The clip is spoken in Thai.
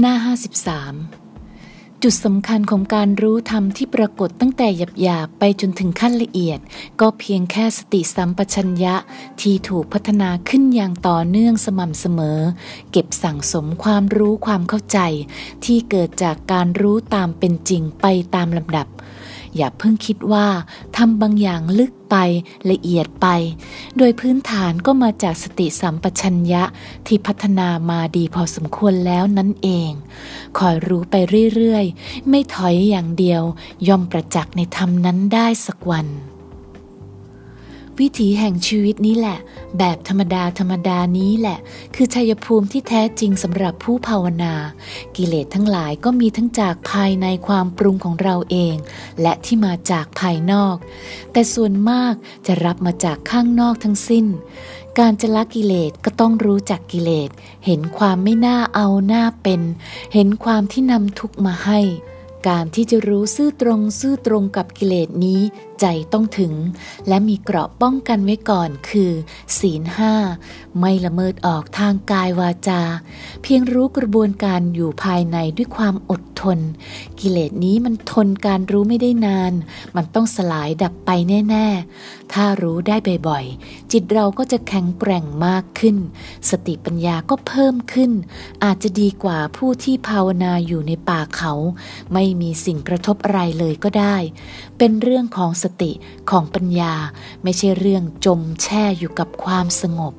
หน้า 53 จุดสำคัญของการรู้ธรรมที่ปรากฏตั้งแต่หยาบๆไปจนถึงขั้นละเอียด ก็เพียงแค่สติสัมปชัญญะที่ถูกพัฒนาขึ้นอย่างต่อเนื่องสม่ำเสมอ เก็บสั่งสมความรู้ความเข้าใจ ที่เกิดจากการรู้ตามเป็นจริงไปตามลำดับอย่าเพิ่งคิดว่าทำบางอย่างลึกไปละเอียดไป โดยพื้นฐานก็มาจากสติสัมปชัญญะที่พัฒนามาดีพอสมควรแล้วนั่นเอง คอยรู้ไปเรื่อยๆ ไม่ถอยอย่างเดียว ย่อมประจักษ์ในธรรมนั้นได้สักวัน วิถีแห่งชีวิตนี้แหละ แบบธรรมดาธรรมดานี้แหละ คือชัยภูมิที่แท้จริงสำหรับผู้ภาวนา กิเลสทั้งหลายก็มีทั้งจากภายในความปรุงของเราเอง และที่มาจากภายนอก แต่ส่วนมากจะรับมาจากข้างนอกทั้งสิ้น การจะละกิเลสก็ต้องรู้จักกิเลส เห็นความไม่น่าเอาหน้าเป็น เห็นความที่นำทุกมาให้ การที่จะรู้ซื่อตรงซื่อตรงกับกิเลสนี้ใจต้องถึง และมีเกราะป้องกันไว้ก่อนคือ ศีลห้าไม่ละเมิดออกทางกายวาจา เพียงรู้กระบวนการอยู่ภายในด้วยความอด ทน กิเลสนี้มันทนการรู้ไม่ได้นาน มันต้องสลายดับไปแน่ ๆ ถ้ารู้ได้บ่อยๆ จิตเราก็จะแข็งแกร่งมากขึ้น สติปัญญาก็เพิ่มขึ้น อาจจะดีกว่าผู้ที่ภาวนาอยู่ในป่าเขา ไม่มีสิ่งกระทบอะไรเลยก็ได้ เป็นเรื่องของสติของปัญญา ไม่ใช่เรื่องจมแช่อยู่กับความสงบ